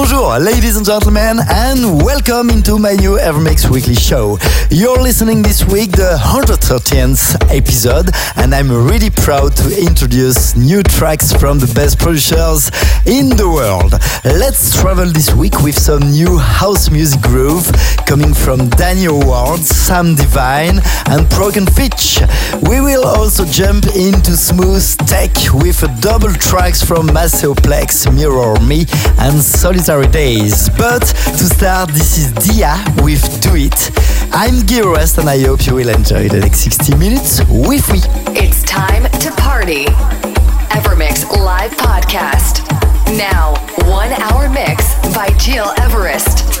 Bonjour, ladies and gentlemen, and welcome into my new Evermix Weekly Show. You're listening this week the 113th episode, and I'm really proud to introduce new tracks from the best producers in the world. Let's travel this week with some new house music groove coming from Daniel Ward, Sam Divine, and Broken Fitch. We will also jump into smooth tech with double tracks from Maceo Plex, Mirror Me, and Solid Days. But to start, this is Dia with Do It. I'm Gil and I hope you will enjoy the next 60 minutes with me. It's time to party. Evermix live podcast. Now, one hour mix by Gil Everest.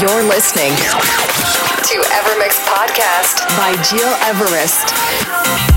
You're listening to Evermix Podcast by Gil Everest.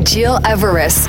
Gil Everest.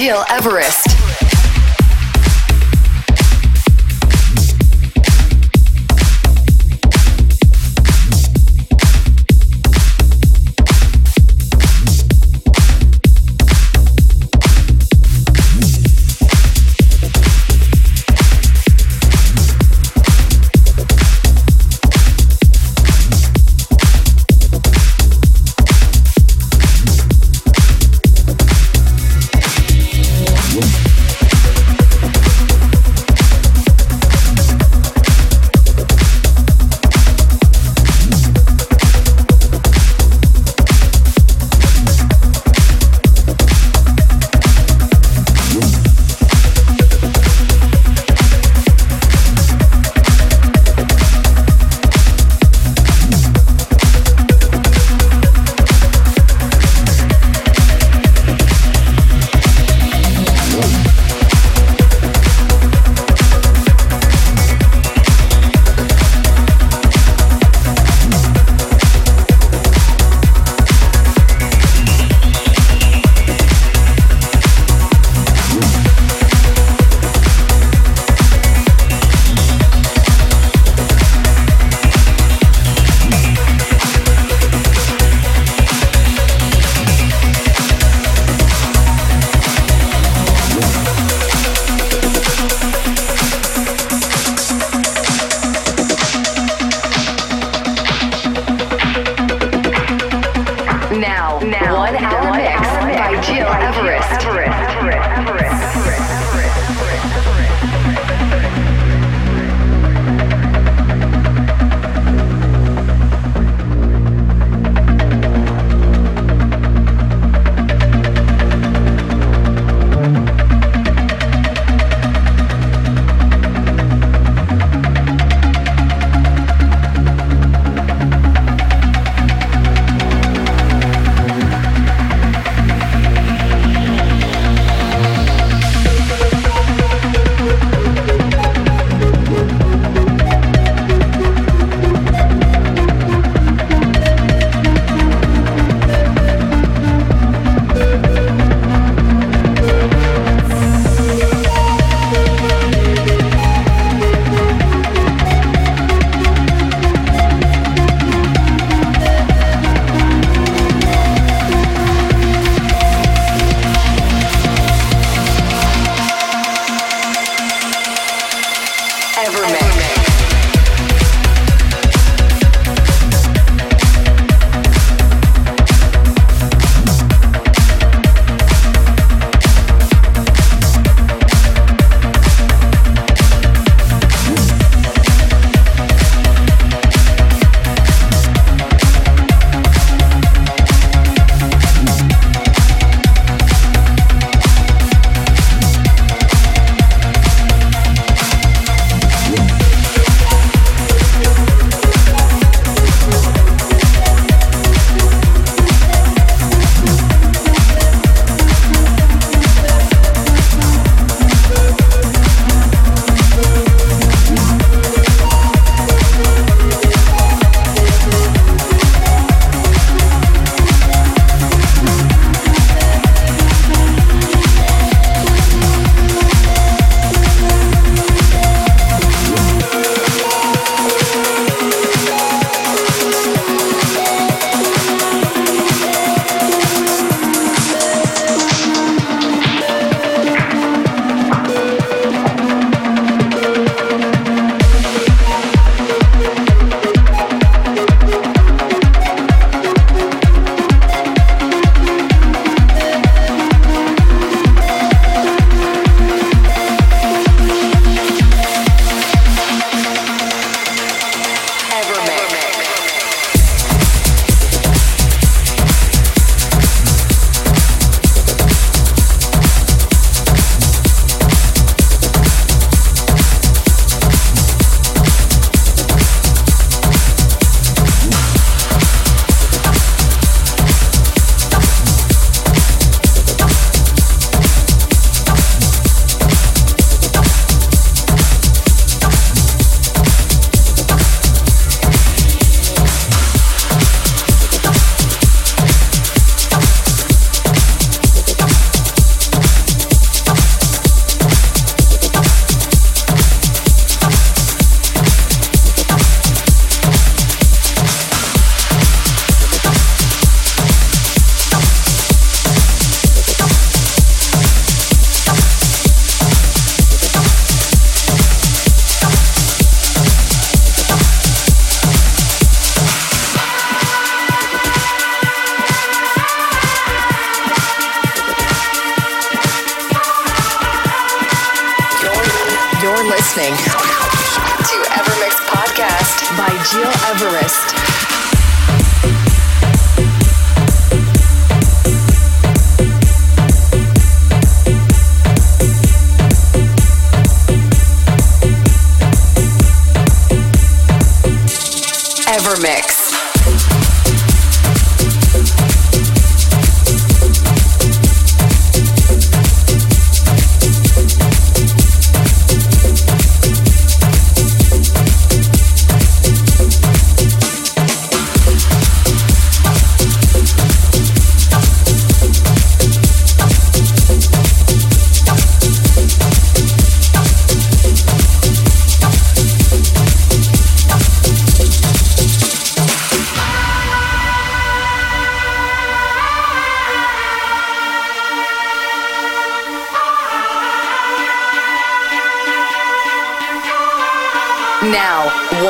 Mix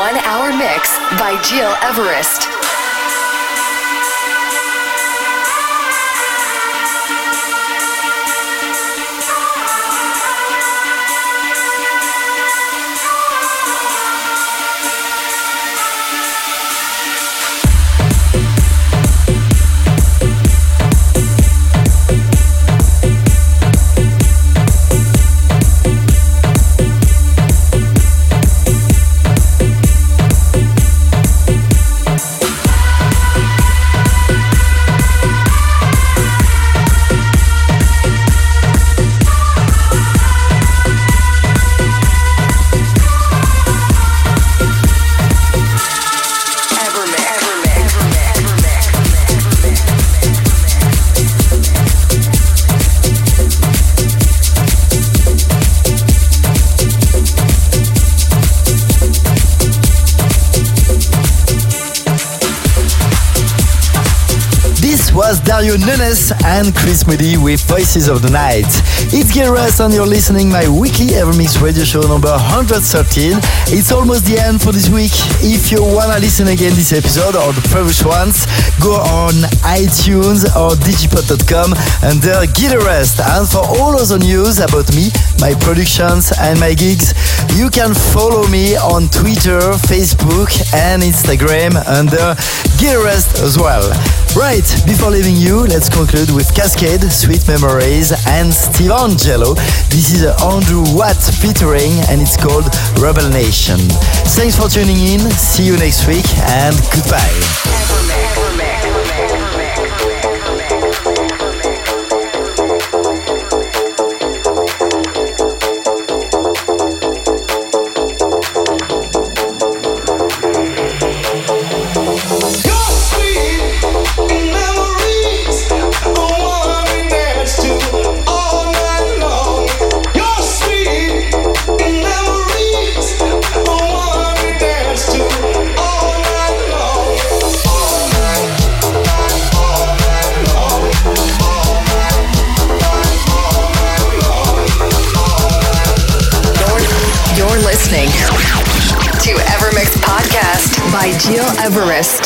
one hour mix by Gil Everest. Nunes and Chris Moody with Voices of the Night. It's Gil Everest and you're listening my weekly EverMix radio show number 113. It's almost the end for this week. If you wanna listen again this episode or the previous ones, go on iTunes or digipod.com under Gil Everest. And for all other news about me, my productions and my gigs, you can follow me on Twitter, Facebook and Instagram under Gil Everest as well. Right, before leaving you, let's conclude with Cascade, Sweet Memories, and Steve Angello. This is Andrew Watt featuring, and it's called Rebel Nation. Thanks for tuning in. See you next week, and goodbye. Everest.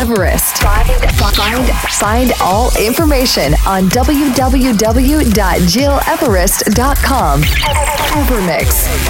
Everest. Find, find, find all information on www.gileverest.com. Evermix.